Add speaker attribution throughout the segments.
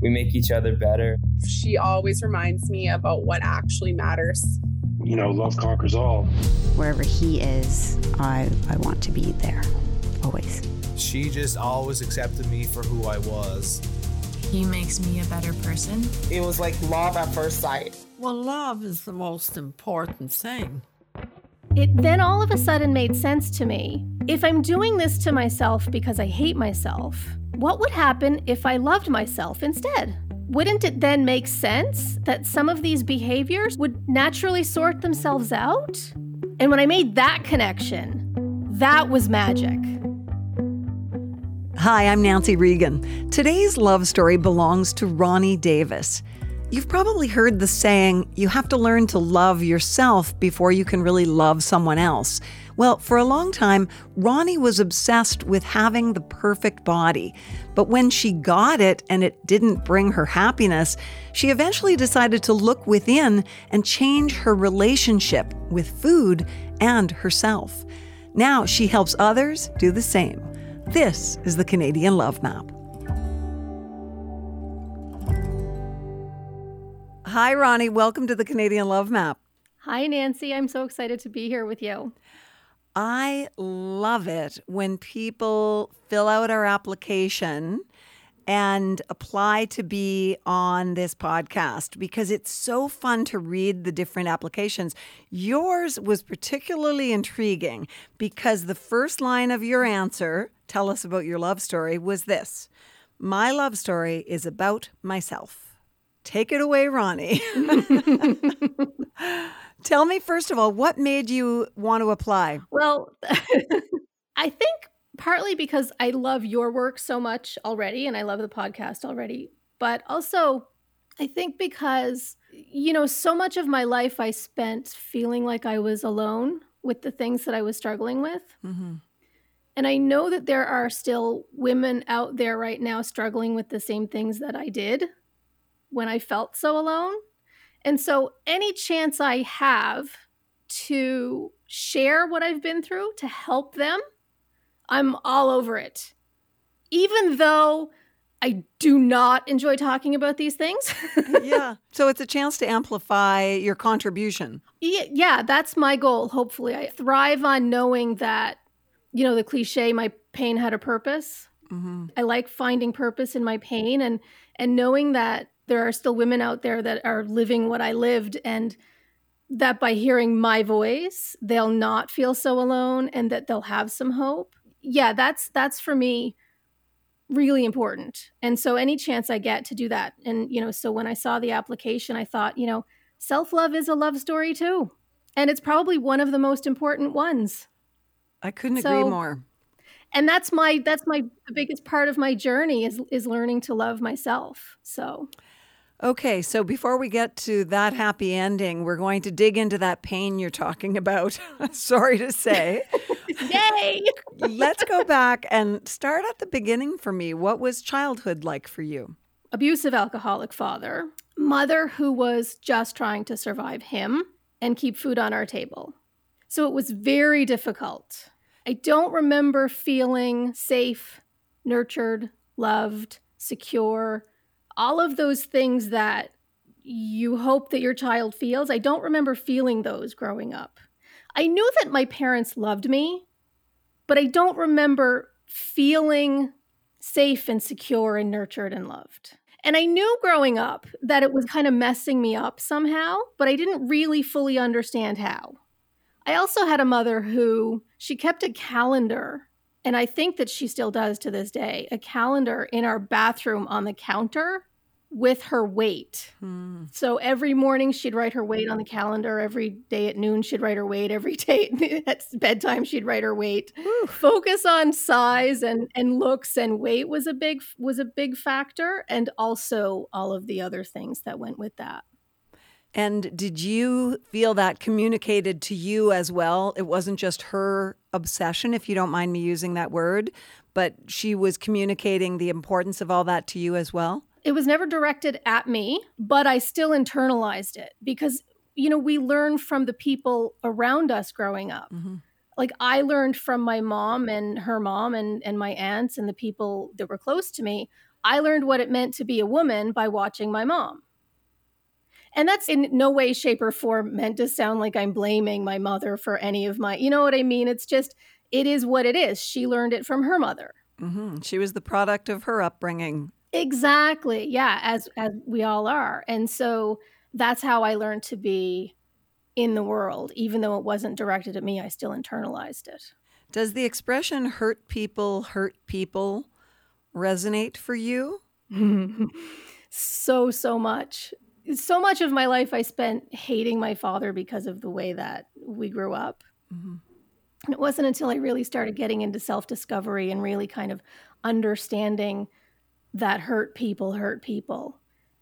Speaker 1: We make each other better.
Speaker 2: She always reminds me about what actually matters.
Speaker 3: You know, love conquers all.
Speaker 4: Wherever he is, I, I want to be there, always.
Speaker 5: She just always accepted me for who I was.
Speaker 6: He makes me a better person.
Speaker 7: It was like love at first sight.
Speaker 8: Well, love is the most important thing.
Speaker 9: It then all of a sudden made sense to me. If I'm doing this to myself because I hate myself, what would happen if I loved myself instead? Wouldn't it then make sense that some of these behaviors would naturally sort themselves out? And when I made that connection, that was magic.
Speaker 10: Hi, I'm Nancy Regan. Today's love story belongs to Roni Davis. You've probably heard the saying, you have to learn to love yourself before you can really love someone else. Well, for a long time, Roni was obsessed with having the perfect body. But when she got it and it didn't bring her happiness, she eventually decided to look within and change her relationship with food and herself. Now she helps others do the same. This is the Canadian Love Map. Hi, Roni. Welcome to the Canadian Love Map.
Speaker 9: Hi, Nancy. I'm so excited to be here with you.
Speaker 10: I love it when people fill out our application and apply to be on this podcast because it's so fun to read the different applications. Yours was particularly intriguing because the first line of your answer, tell us about your love story, was this My love story is about myself. Take it away, Roni. Tell me, first of all, what made you want to apply?
Speaker 9: Well, I think partly because I love your work so much already and I love the podcast already, but also I think because, you know, so much of my life I spent feeling like I was alone with the things that I was struggling with. Mm-hmm. And I know that there are still women out there right now struggling with the same things that I did when I felt so alone. And so, any chance I have to share what I've been through to help them, I'm all over it. Even though I do not enjoy talking about these things.
Speaker 10: yeah. So it's a chance to amplify your contribution.
Speaker 9: Yeah, that's my goal, hopefully. I thrive on knowing that, you know, the cliche, my pain had a purpose. Mm-hmm. I like finding purpose in my pain and and knowing that there are still women out there that are living what I lived and that by hearing my voice they'll not feel so alone and that they'll have some hope. Yeah that's that's for me really important. And so any chance i get to do that and you know so when i saw the application i thought you know self-love is a love story too and it's probably one of the most important ones.
Speaker 10: I couldn't so, agree more.
Speaker 9: and that's my that's my the biggest part of my journey is is learning to love myself so
Speaker 10: Okay, so before we get to that happy ending, we're going to dig into that pain you're talking about. Sorry to say.
Speaker 9: Yay!
Speaker 10: Let's go back and start at the beginning for me. What was childhood like for you?
Speaker 9: Abusive alcoholic father, mother who was just trying to survive him and keep food on our table. So it was very difficult. I don't remember feeling safe, nurtured, loved, secure all of those things that you hope that your child feels. I don't remember feeling those growing up. I knew that my parents loved me, but I don't remember feeling safe and secure and nurtured and loved. And I knew growing up that it was kind of messing me up somehow, but I didn't really fully understand how. I also had a mother who she kept a calendar, and I think that she still does to this day, a calendar in our bathroom on the counter with her weight.
Speaker 10: Hmm.
Speaker 9: So every morning she'd write her weight on the calendar. Every day at noon she'd write her weight. Every day at bedtime she'd write her weight. Focus on size and and looks and weight was a big was a big factor, and also all of the other things that went with that.
Speaker 10: And did you feel that communicated to you as well? It wasn't just her obsession, if you don't mind me using that word, but she was communicating the importance of all that to you as well?
Speaker 9: It was never directed at me, but I still internalized it because, you know, we learn from the people around us growing up.
Speaker 10: Mm-hmm.
Speaker 9: Like I learned from my mom and her mom and, and my aunts and the people that were close to me. I learned what it meant to be a woman by watching my mom. And that's in no way, shape, or form meant to sound like I'm blaming my mother for any of my, you know what I mean? It's just, it is what it is. She learned it from her mother.
Speaker 10: Mm-hmm. She was the product of her upbringing.
Speaker 9: Exactly. Yeah, as as we all are. And so that's how I learned to be in the world. Even though it wasn't directed at me, I still internalized it.
Speaker 10: Does the expression hurt people hurt people resonate for you?
Speaker 9: so so much. So much of my life I spent hating my father because of the way that we grew up.
Speaker 10: Mm-hmm.
Speaker 9: And it wasn't until I really started getting into self-discovery and really kind of understanding that hurt people hurt people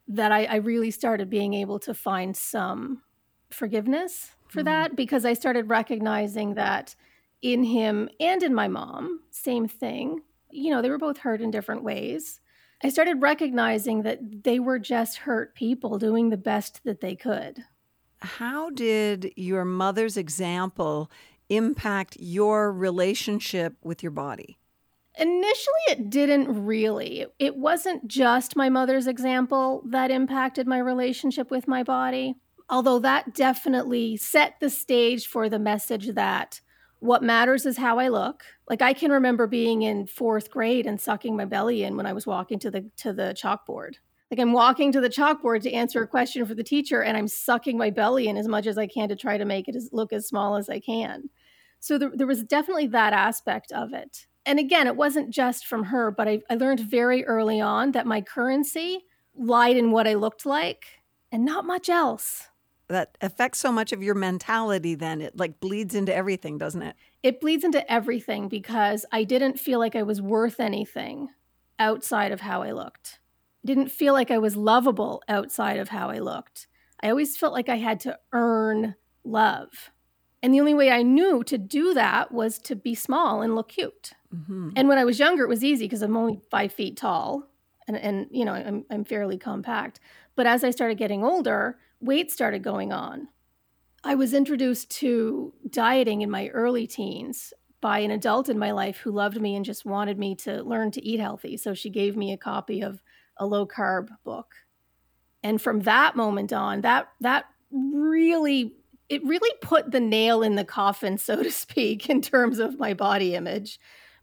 Speaker 9: that I, I, really started being able to find some forgiveness for mm. that because I started recognizing that in him and in my mom, same thing. You know, they were both hurt in different ways. I started recognizing that they were just hurt people doing the best that they could.
Speaker 10: How did your mother's example impact your relationship with your body?
Speaker 9: Initially, it didn't really. It wasn't just my mother's example that impacted my relationship with my body, although that definitely set the stage for the message that what matters is how I look. Like I can remember being in fourth grade and sucking my belly in when I was walking to the to the chalkboard. Like I'm walking to the chalkboard to answer a question for the teacher, and I'm sucking my belly in as much as I can to try to make it as, look as small as I can. So there, there was definitely that aspect of it and again, it wasn't just from her, but I, I learned very early on that my currency lied in what I looked like and not much else.
Speaker 10: That affects so much of your mentality, then it like bleeds into everything, doesn't it?
Speaker 9: It bleeds into everything because I didn't feel like I was worth anything outside of how I looked. I didn't feel like I was lovable outside of how I looked. I always felt like I had to earn love. And the only way I knew to do that was to be small and look cute. Mm-hmm. And when I was younger, it was easy because I'm only five feet tall and, and you know, I'm, I'm fairly compact. But as I started getting older, weight started going on. I was introduced to dieting in my early teens by an adult in my life who loved me and just wanted me to learn to eat healthy. So she gave me a copy of a low carb book. And from that moment on, that that really it really put the nail in the coffin, so to speak, in terms of my body image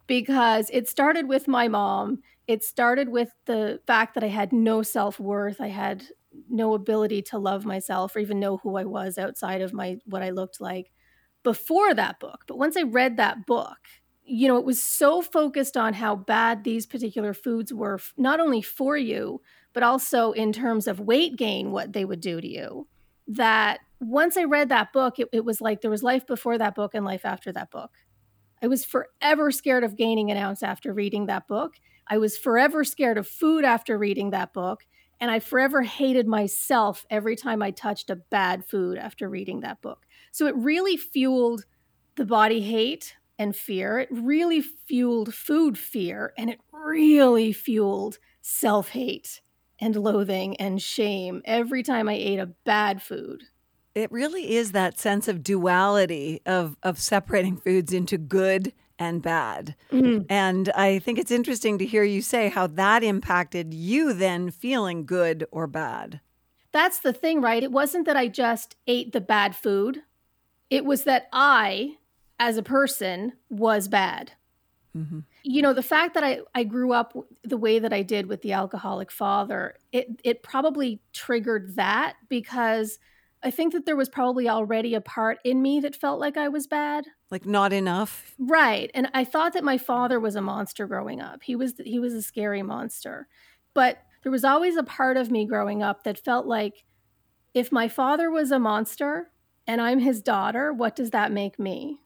Speaker 9: because it started with my mom. It started with the fact that I had no self worth. I had no ability to love myself or even know who I was outside of my what I looked like before that book. But once I read that book, you know, it was so focused on how bad these particular foods were, not only for you, but also in terms of weight gain, what they would do to you. That once I read that book, it, it was like there was life before that book and life after that book. I was forever scared of gaining an ounce after reading that book. I was forever scared of food after reading that book. And I forever hated myself every time I touched a bad food after reading that book. So it really fueled the body hate and fear. It really fueled food fear. And it really fueled self hate and loathing and shame every time I ate a bad food.
Speaker 10: It really is that sense of duality of of separating foods into good and bad. Mm-hmm. And I think it's interesting to hear you say how that impacted you then feeling good or bad.
Speaker 9: That's the thing, right? It wasn't that I just ate the bad food. It was that I, as a person, was bad. Mm-hmm. You know, the fact that I, I grew up the way that I did with the alcoholic father, it, it probably triggered that because – I think that there was probably already a part in me that felt like I was bad.
Speaker 10: Like not enough.
Speaker 9: Right. And I thought that my father was a monster growing up. He was he was a scary monster. But There was always a part of me growing up that felt like if my father was a monster and I'm his daughter, what does that make me?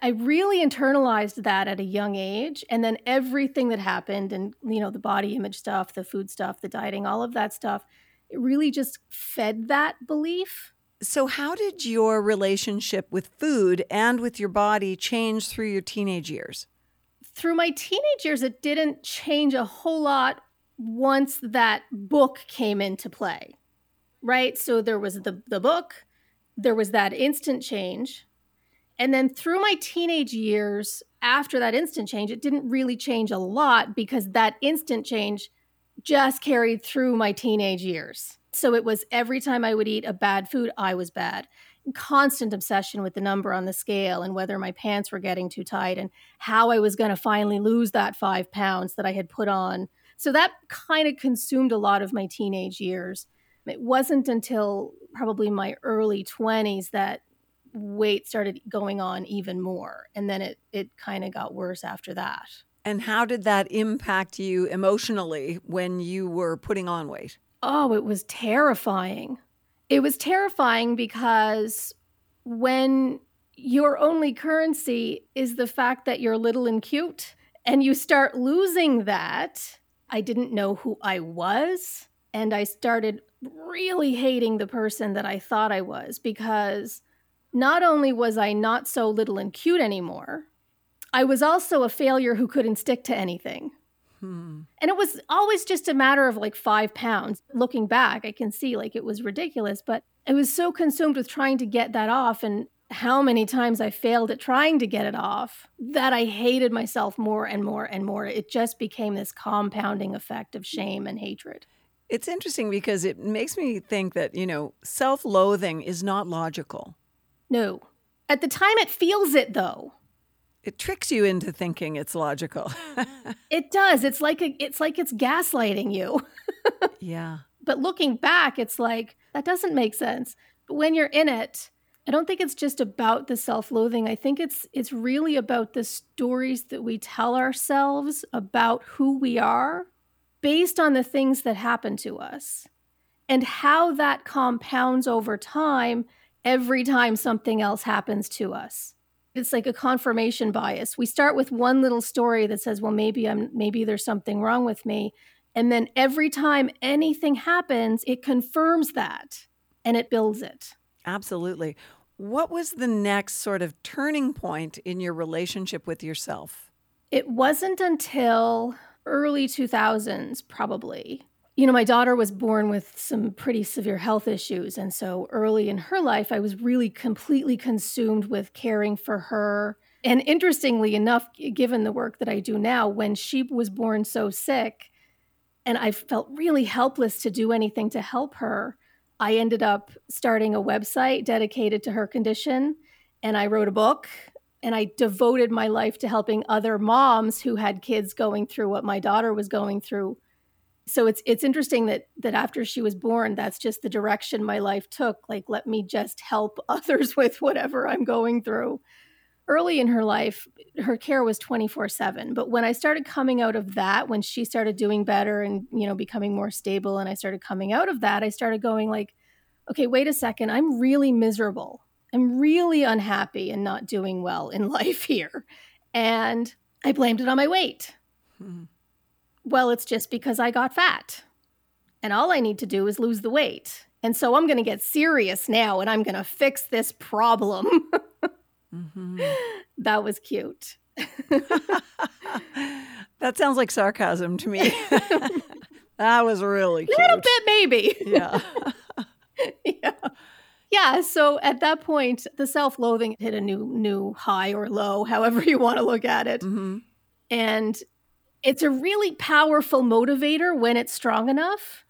Speaker 9: I really internalized that at a young age. And then everything that happened and, you know, the body image stuff, the food stuff, the dieting, all of that stuff, really just fed that belief.
Speaker 10: So, how did your relationship with food and with your body change through your teenage years?
Speaker 9: Through my teenage years, it didn't change a whole lot once that book came into play, right? So, there was the, the book, there was that instant change and then through my teenage years, after that instant change, it didn't really change a lot because that instant change just carried through my teenage years. So it was every time I would eat a bad food, I was bad. Constant obsession with the number on the scale and whether my pants were getting too tight and how I was going to finally lose that five pounds that I had put on. So that kind of consumed a lot of my teenage years. It wasn't until probably my early 20s that weight started going on even more and then it it kind of got worse after that
Speaker 10: and how did that impact you emotionally when you were putting on weight?
Speaker 9: Oh it was terrifying. It was terrifying because when your only currency is the fact that you're little and cute and you start losing that i didn't know who i was. And i started really hating the person that i thought i was because not only was I not so little and cute anymore, I was also a failure who couldn't stick to anything. Hmm. And it was always just a matter of like five pounds. Looking back, I can see like it was ridiculous, but I was so consumed with trying to get that off and how many times I failed at trying to get it off that I hated myself more and more and more. It just became this compounding effect of shame and hatred.
Speaker 10: It's interesting because it makes me think that, you know, self loathing is not logical.
Speaker 9: No. At the time, it feels it though.
Speaker 10: It tricks you into thinking it's logical.
Speaker 9: it does. It's like a, it's like it's gaslighting you.
Speaker 10: yeah.
Speaker 9: But looking back, it's like that doesn't make sense. But when you're in it, I don't think it's just about the self-loathing. I think it's it's really about the stories that we tell ourselves about who we are based on the things that happen to us and how that compounds over time every time something else happens to us. It's like a confirmation bias. We start with one little story that says, well, maybe I'm maybe there's something wrong with me. And then every time anything happens, it confirms that and it builds it.
Speaker 10: Absolutely. What was the next sort of turning point in your relationship with yourself?
Speaker 9: It wasn't until early 2000s, probably, you know, my daughter was born with some pretty severe health issues. And so early in her life, I was really completely consumed with caring for her. And interestingly enough, given the work that I do now, when she was born so sick and I felt really helpless to do anything to help her, I ended up starting a website dedicated to her condition. And I wrote a book and I devoted my life to helping other moms who had kids going through what my daughter was going through so it's it's interesting that that after she was born that's just the direction my life took like let me just help others with whatever i'm going through. Early in her life her care was 24/7 but when i started coming out of that when she started doing better and you know becoming more stable and i started coming out of that i started going like okay wait a second i'm really miserable. I'm really unhappy and not doing well in life here. And i blamed it on my weight. Hmm well, it's just because I got fat. And all I need to do is lose the weight. And so I'm going to get serious now and I'm going to fix this problem. mm-hmm. That was cute.
Speaker 10: that sounds like sarcasm to me. that was really cute.
Speaker 9: A little bit, maybe.
Speaker 10: Yeah.
Speaker 9: yeah. Yeah. So at that point, the self loathing hit a new, new high or low, however you want to look at it. Mm-hmm. And it's a really powerful motivator when it's strong enough,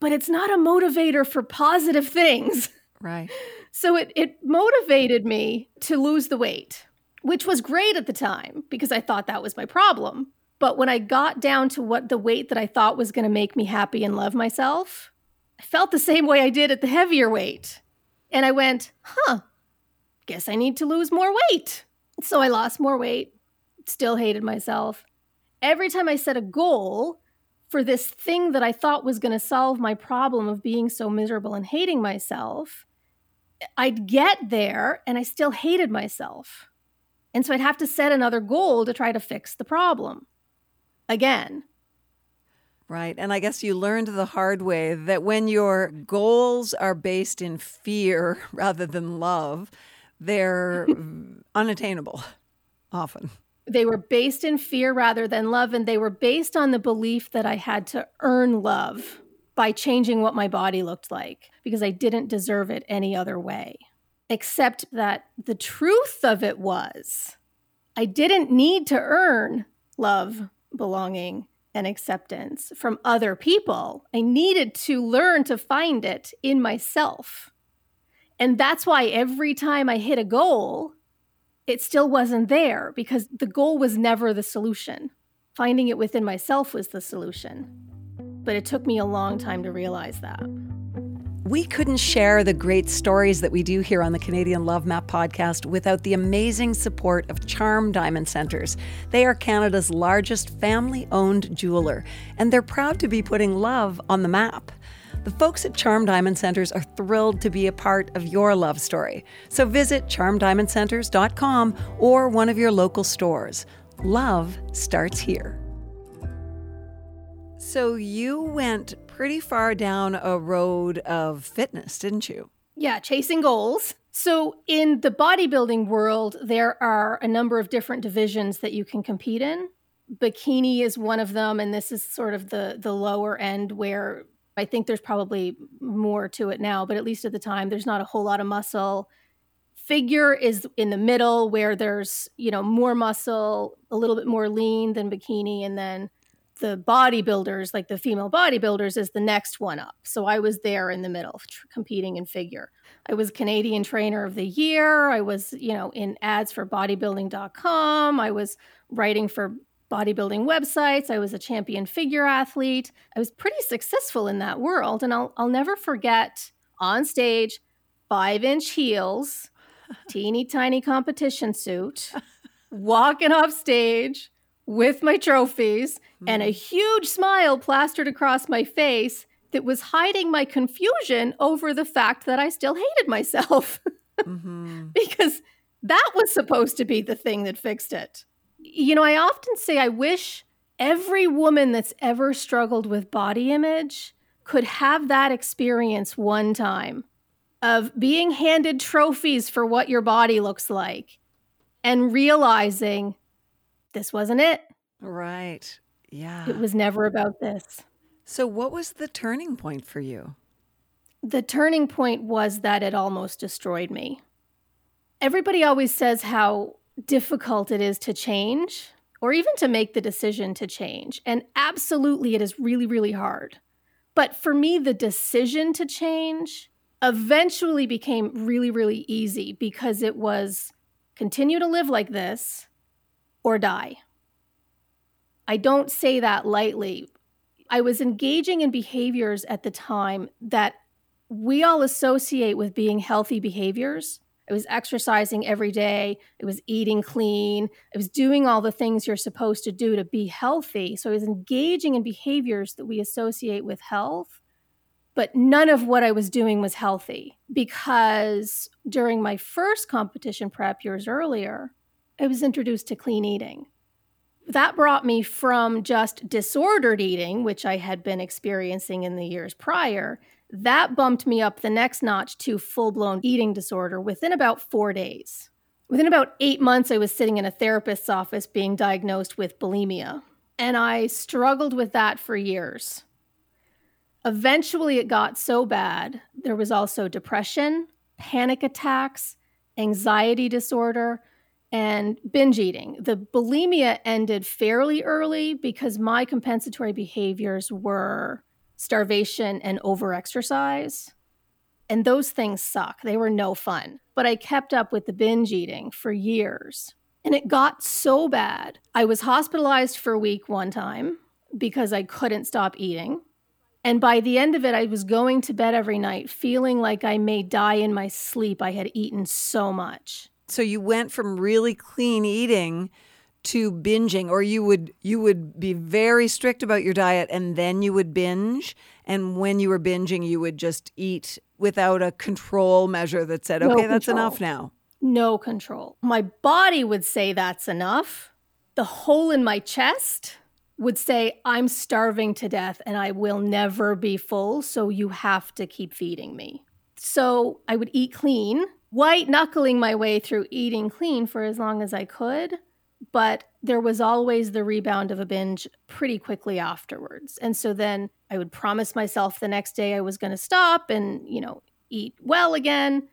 Speaker 9: but it's not a motivator for positive things.
Speaker 10: Right.
Speaker 9: So it, it motivated me to lose the weight, which was great at the time because I thought that was my problem. But when I got down to what the weight that I thought was going to make me happy and love myself, I felt the same way I did at the heavier weight. And I went, huh, guess I need to lose more weight. So I lost more weight, still hated myself, every time I set a goal, for this thing that I thought was going to solve my problem of being so miserable and hating myself, I'd get there and I still hated myself. And so I'd have to set another goal to try to fix the problem again.
Speaker 10: Right. And I guess you learned the hard way that when your goals are based in fear rather than love, they're unattainable often.
Speaker 9: They were based in fear rather than love, and they were based on the belief that I had to earn love by changing what my body looked like because I didn't deserve it any other way. Except that the truth of it was I didn't need to earn love, belonging, and acceptance from other people. I needed to learn to find it in myself. And that's why every time I hit a goal, it still wasn't there because the goal was never the solution. Finding it within myself was the solution. But it took me a long time to realize that.
Speaker 10: We couldn't share the great stories that we do here on the Canadian Love Map podcast without the amazing support of Charm Diamond Centres. They are Canada's largest family owned jeweler, and they're proud to be putting love on the map. The folks at Charm Diamond Centres are thrilled to be a part of your love story. So visit charmdiamondcentres.com or one of your local stores. Love starts here. So you went pretty far down a road of fitness, didn't you?
Speaker 9: Yeah, chasing goals. So, in the bodybuilding world, there are a number of different divisions that you can compete in. Bikini is one of them, and this is sort of the the lower end where I think there's probably more to it now, but at least at the time, there's not a whole lot of muscle. Figure is in the middle where there's, you know, more muscle, a little bit more lean than bikini. And then the bodybuilders, like the female bodybuilders, is the next one up. So I was there in the middle, tr- competing in figure. I was Canadian Trainer of the Year. I was, you know, in ads for bodybuilding.com. I was writing for bodybuilding websites. I was a champion figure athlete. I was pretty successful in that world. And I'll, I'll never forget on stage, five inch heels, teeny tiny competition suit, walking off stage with my trophies mm. and a huge smile plastered across my face that was hiding my confusion over the fact that I still hated myself. mm-hmm. because that was supposed to be the thing that fixed it you know, I often say I wish every woman that's ever struggled with body image could have that experience one time of being handed trophies for what your body looks like and realizing this wasn't it.
Speaker 10: Right. Yeah.
Speaker 9: It was never about this.
Speaker 10: So, what was the turning point for you?
Speaker 9: The turning point was that it almost destroyed me. Everybody always says how difficult it is to change or even to make the decision to change. And absolutely, it is really, really hard. But for me, the decision to change eventually became really, really easy because it was continue to live like this or die. I don't say that lightly. I was engaging in behaviors at the time that we all associate with being healthy behaviors I was exercising every day. I was eating clean. I was doing all the things you're supposed to do to be healthy. So I was engaging in behaviors that we associate with health. But none of what I was doing was healthy because during my first competition prep years earlier, I was introduced to clean eating. That brought me from just disordered eating, which I had been experiencing in the years prior, that bumped me up the next notch to full blown eating disorder within about four days. Within about eight months, I was sitting in a therapist's office being diagnosed with bulimia, and I struggled with that for years. Eventually, it got so bad, there was also depression, panic attacks, anxiety disorder, and binge eating. The bulimia ended fairly early because my compensatory behaviors were starvation, and overexercise. And those things suck. They were no fun. But I kept up with the binge eating for years. And it got so bad. I was hospitalized for a week one time because I couldn't stop eating. And by the end of it, I was going to bed every night feeling like I may die in my sleep. I had eaten so much.
Speaker 10: So you went from really clean eating to binging or you would you would be very strict about your diet and then you would binge and when you were binging you would just eat without a control measure that said okay
Speaker 9: No
Speaker 10: that's enough now
Speaker 9: No control. My body would say that's enough. The hole in my chest would say, I'm starving to death and I will never be full. So you have to keep feeding me. So I would eat clean, white knuckling my way through eating clean for as long as I could. But there was always the rebound of a binge pretty quickly afterwards. And so then I would promise myself the next day I was going to stop and, you know, eat well again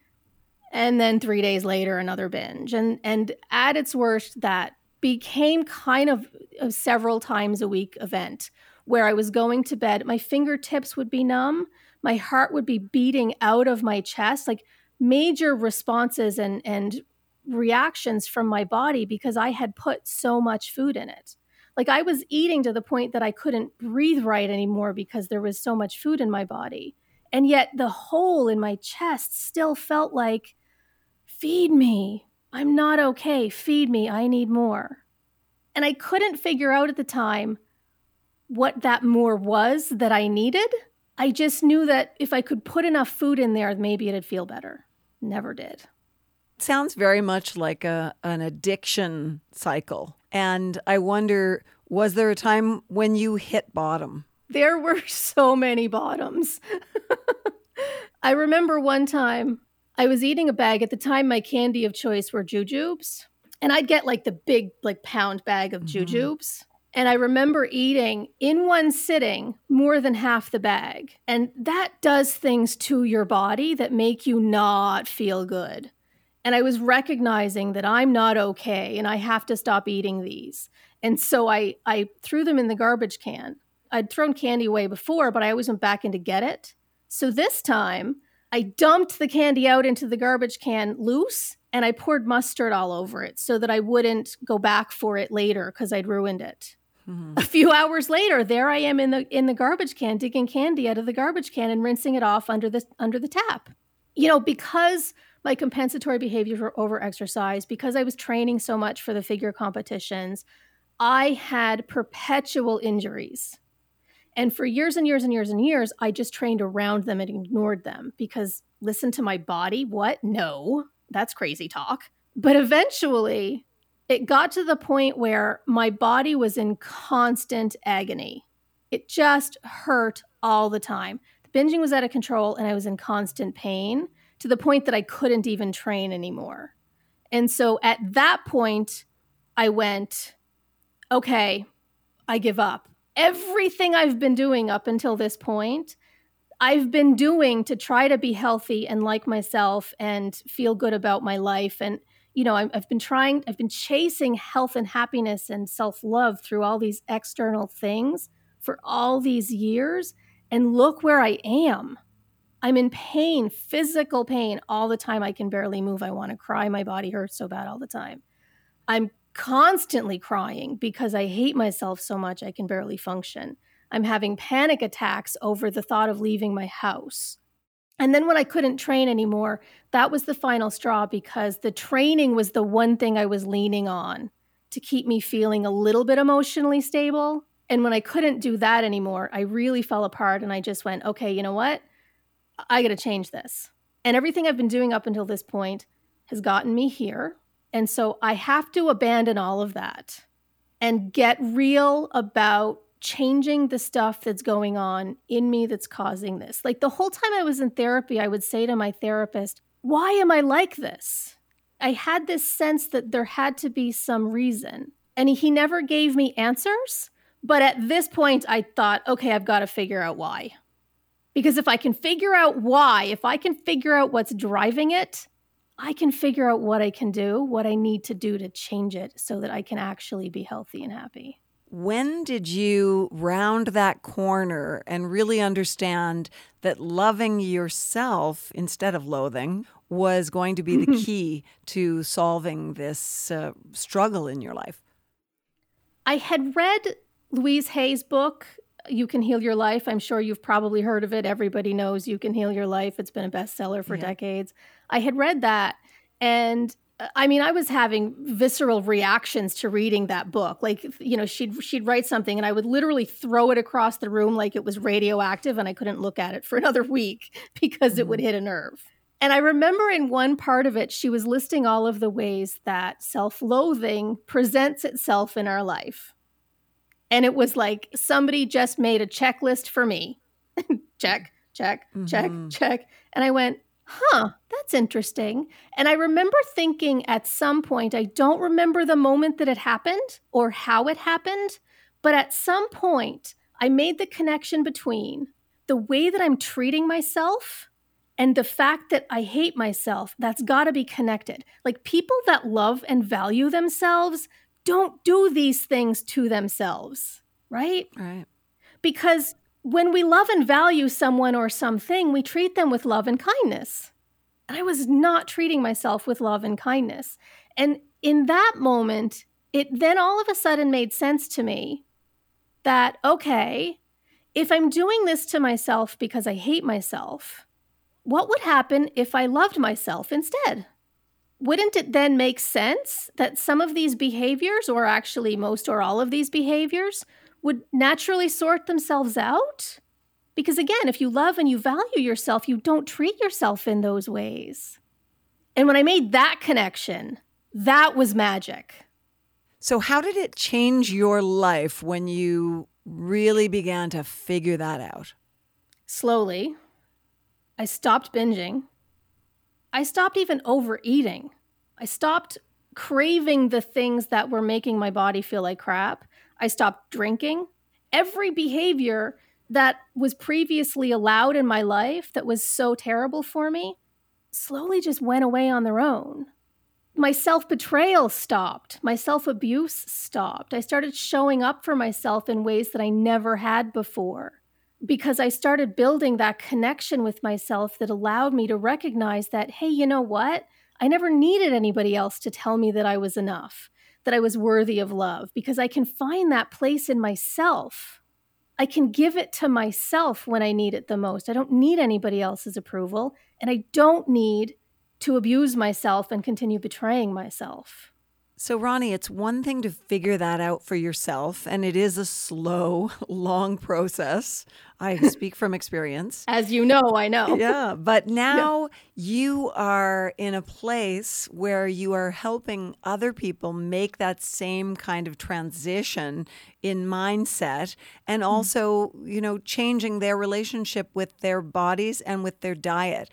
Speaker 9: and then three days later another binge and and at its worst that became kind of a several times a week event where i was going to bed my fingertips would be numb my heart would be beating out of my chest like major responses and and reactions from my body because i had put so much food in it like i was eating to the point that i couldn't breathe right anymore because there was so much food in my body and yet the hole in my chest still felt like feed me. I'm not okay. Feed me. I need more. And I couldn't figure out at the time what that more was that I needed. I just knew that if I could put enough food in there, maybe it'd feel better. Never did.
Speaker 10: Sounds very much like a an addiction cycle and i wonder was there a time when you hit bottom
Speaker 9: There were so many bottoms. I remember one time I was eating a bag. At the time, my candy of choice were jujubes. And I'd get like the big, like pound bag of mm-hmm. jujubes. And I remember eating in one sitting more than half the bag. And that does things to your body that make you not feel good. And I was recognizing that I'm not okay and I have to stop eating these. And so I, I threw them in the garbage can. I'd thrown candy away before, but I always went back in to get it. So this time, I dumped the candy out into the garbage can loose and I poured mustard all over it so that I wouldn't go back for it later because I'd ruined it. Mm-hmm. A few hours later, there I am in the in the garbage can digging candy out of the garbage can and rinsing it off under the under the tap. You know, because my compensatory behavior for over exercise, because I was training so much for the figure competitions, I had perpetual injuries. And for years and years and years and years, I just trained around them and ignored them because listen to my body. What? No, that's crazy talk. But eventually, it got to the point where my body was in constant agony. It just hurt all the time. The binging was out of control and I was in constant pain to the point that I couldn't even train anymore. And so at that point, I went, okay, I give up. Everything I've been doing up until this point, I've been doing to try to be healthy and like myself and feel good about my life. And, you know, I've, I've been trying, I've been chasing health and happiness and self love through all these external things for all these years. And look where I am. I'm in pain, physical pain all the time. I can barely move. I want to cry. My body hurts so bad all the time. I'm constantly crying because I hate myself so much I can barely function. I'm having panic attacks over the thought of leaving my house. And then when I couldn't train anymore, that was the final straw because the training was the one thing I was leaning on to keep me feeling a little bit emotionally stable. And when I couldn't do that anymore, I really fell apart and I just went, okay, you know what? I got to change this. And everything I've been doing up until this point has gotten me here. And so I have to abandon all of that and get real about changing the stuff that's going on in me that's causing this. Like the whole time I was in therapy, I would say to my therapist, Why am I like this? I had this sense that there had to be some reason. And he never gave me answers. But at this point, I thought, okay, I've got to figure out why. Because if I can figure out why, if I can figure out what's driving it, I can figure out what I can do, what I need to do to change it so that I can actually be healthy and happy.
Speaker 10: When did you round that corner and really understand that loving yourself instead of loathing was going to be the key to solving this uh, struggle in your life?
Speaker 9: I had read Louise Hay's book, You Can Heal Your Life. I'm sure you've probably heard of it. Everybody knows You Can Heal Your Life. It's been a bestseller for
Speaker 10: Yeah.
Speaker 9: decades. I had read that and I mean, I was having visceral reactions to reading that book. Like, you know, she'd she'd write something and I would literally throw it across the room like it was radioactive and I couldn't look at it for another week because mm-hmm. it would mm-hmm. hit a nerve. And I remember in one part of it, she was listing all of the ways that self loathing presents itself in our life. And it was like somebody just made a checklist for me check, check, mm-hmm. check, check. And I went, huh, that's interesting. And I remember thinking at some point, I don't remember the moment that it happened or how it happened, but at some point, I made the connection between the way that I'm treating myself and the fact that I hate myself. That's got to be connected. Like people that love and value themselves don't do these things to themselves, right?
Speaker 10: Right.
Speaker 9: Because when we love and value someone or something, we treat them with love and kindness. And I was not treating myself with love and kindness. And in that moment, it then all of a sudden made sense to me that, okay, if I'm doing this to myself because I hate myself, what would happen if I loved myself instead? Wouldn't it then make sense that some of these behaviors, or actually most or all of these behaviors, would naturally sort themselves out. Because again, if you love and you value yourself, you don't treat yourself in those ways. And when I made that connection, that was magic.
Speaker 10: So, how did it change your life when you really began to figure that out?
Speaker 9: Slowly. I stopped binging. I stopped even overeating. I stopped craving the things that were making my body feel like crap. I stopped drinking. Every behavior that was previously allowed in my life that was so terrible for me slowly just went away on their own. My self betrayal stopped. My self abuse stopped. I started showing up for myself in ways that I never had before because I started building that connection with myself that allowed me to recognize that, hey, you know what? I never needed anybody else to tell me that I was enough that I was worthy of love because I can find that place in myself. I can give it to myself when I need it the most. I don't need anybody else's approval, and I don't need to abuse myself and continue betraying myself.
Speaker 10: So, Roni, it's one thing to figure that out for yourself, and it is a slow, long process. I speak from experience.
Speaker 9: As you know, I know.
Speaker 10: Yeah. But now yeah. you are in a place where you are helping other people make that same kind of transition in mindset and mm. also, mm-hmm. you know, changing their relationship with their bodies and with their diet.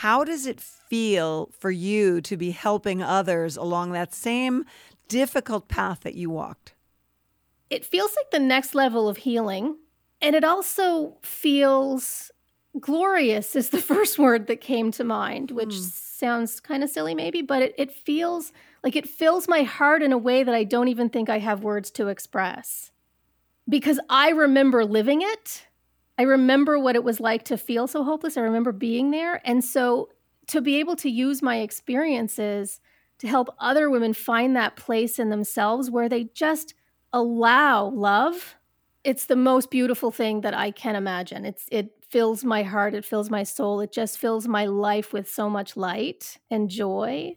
Speaker 10: How does it feel for you to be helping others along that same difficult path that you walked?
Speaker 9: It feels like the next level of healing. And it also feels glorious, is the first word that came to mind, which mm. sounds kind of silly, maybe, but it, it feels like it fills my heart in a way that I don't even think I have words to express. Because I remember living it I remember what it was like to feel so hopeless. I remember being there. And so to be able to use my experiences to help other women find that place in themselves where they just allow love, it's the most beautiful thing that I can imagine. It's it fills my heart, it fills my soul, it just fills my life with so much light and joy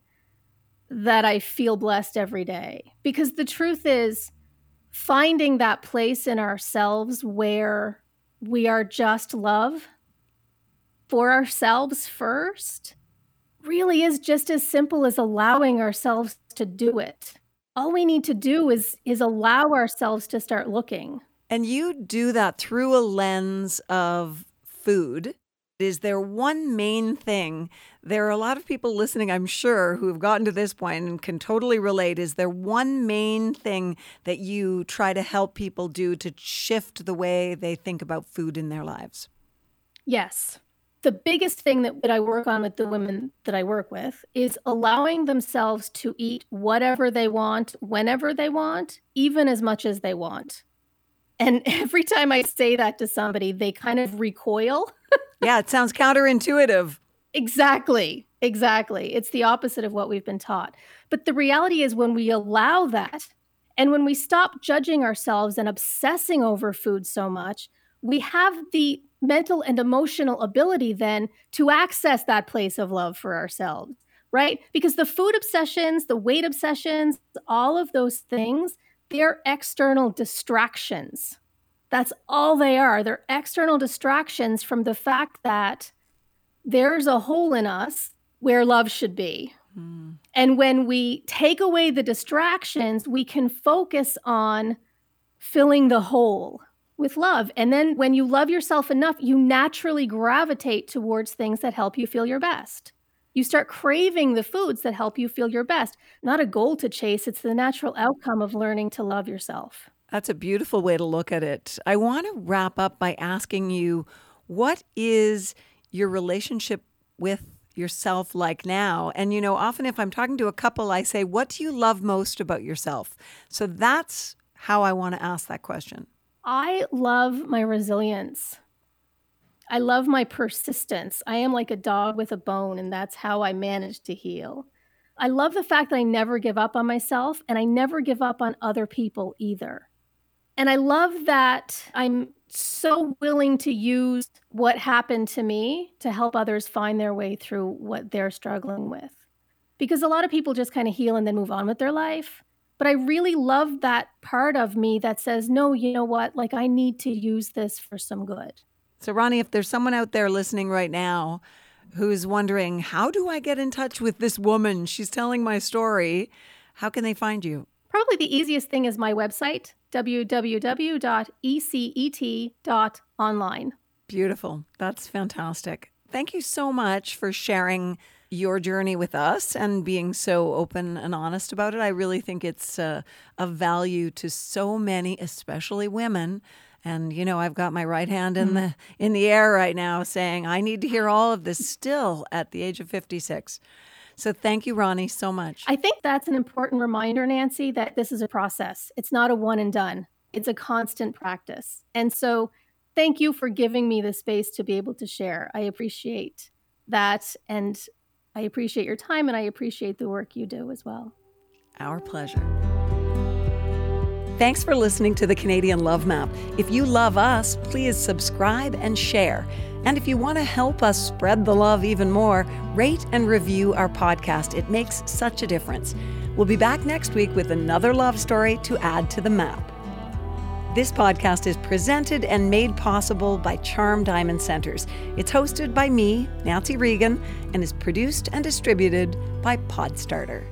Speaker 9: that I feel blessed every day. Because the truth is finding that place in ourselves where we are just love for ourselves first really is just as simple as allowing ourselves to do it. All we need to do is is allow ourselves to start looking.
Speaker 10: And you do that through a lens of food. Is there one main thing? There are a lot of people listening, I'm sure, who have gotten to this point and can totally relate. Is there one main thing that you try to help people do to shift the way they think about food in their lives?
Speaker 9: Yes. The biggest thing that, that I work on with the women that I work with is allowing themselves to eat whatever they want, whenever they want, even as much as they want. And every time I say that to somebody, they kind of recoil
Speaker 10: yeah, it sounds counterintuitive.
Speaker 9: Exactly. Exactly. It's the opposite of what we've been taught. But the reality is, when we allow that and when we stop judging ourselves and obsessing over food so much, we have the mental and emotional ability then to access that place of love for ourselves. right? Because the food obsessions, the weight obsessions, all of those things, they're external distractions. That's all they are. They're external distractions from the fact that there's a hole in us where love should be. Mm. And when we take away the distractions, we can focus on filling the hole with love. And then when you love yourself enough, you naturally gravitate towards things that help you feel your best. You start craving the foods that help you feel your best. Not a goal to chase, it's the natural outcome of learning to love yourself.
Speaker 10: That's a beautiful way to look at it. I want to wrap up by asking you what is your relationship with yourself like now? And, you know, often if I'm talking to a couple, I say, What do you love most about yourself? So that's how I want to ask that question.
Speaker 9: I love my resilience. I love my persistence. I am like a dog with a bone, and that's how I manage to heal. I love the fact that I never give up on myself and I never give up on other people either. And I love that I'm so willing to use what happened to me to help others find their way through what they're struggling with. Because a lot of people just kind of heal and then move on with their life. But I really love that part of me that says, no, you know what? Like, I need to use this for some good.
Speaker 10: So, Roni, if there's someone out there listening right now who's wondering, how do I get in touch with this woman? She's telling my story. How can they find you?
Speaker 9: Probably the easiest thing is my website, www.ecet.online.
Speaker 10: Beautiful. That's fantastic. Thank you so much for sharing your journey with us and being so open and honest about it. I really think it's uh, a value to so many, especially women. And you know, I've got my right hand in the in the air right now saying I need to hear all of this still at the age of 56. So thank you, Roni, so much.
Speaker 9: I think that's an important reminder, Nancy, that this is a process. It's not a one and done, it's a constant practice. And so thank you for giving me the space to be able to share. I appreciate that. And I appreciate your time and I appreciate the work you do as well.
Speaker 10: Our pleasure. Thanks for listening to the Canadian Love Map. If you love us, please subscribe and share. And if you want to help us spread the love even more, rate and review our podcast. It makes such a difference. We'll be back next week with another love story to add to the map. This podcast is presented and made possible by Charm Diamond Centres. It's hosted by me, Nancy Regan, and is produced and distributed by Podstarter.